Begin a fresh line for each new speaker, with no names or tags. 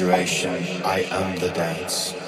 exaggeration, I am the dance.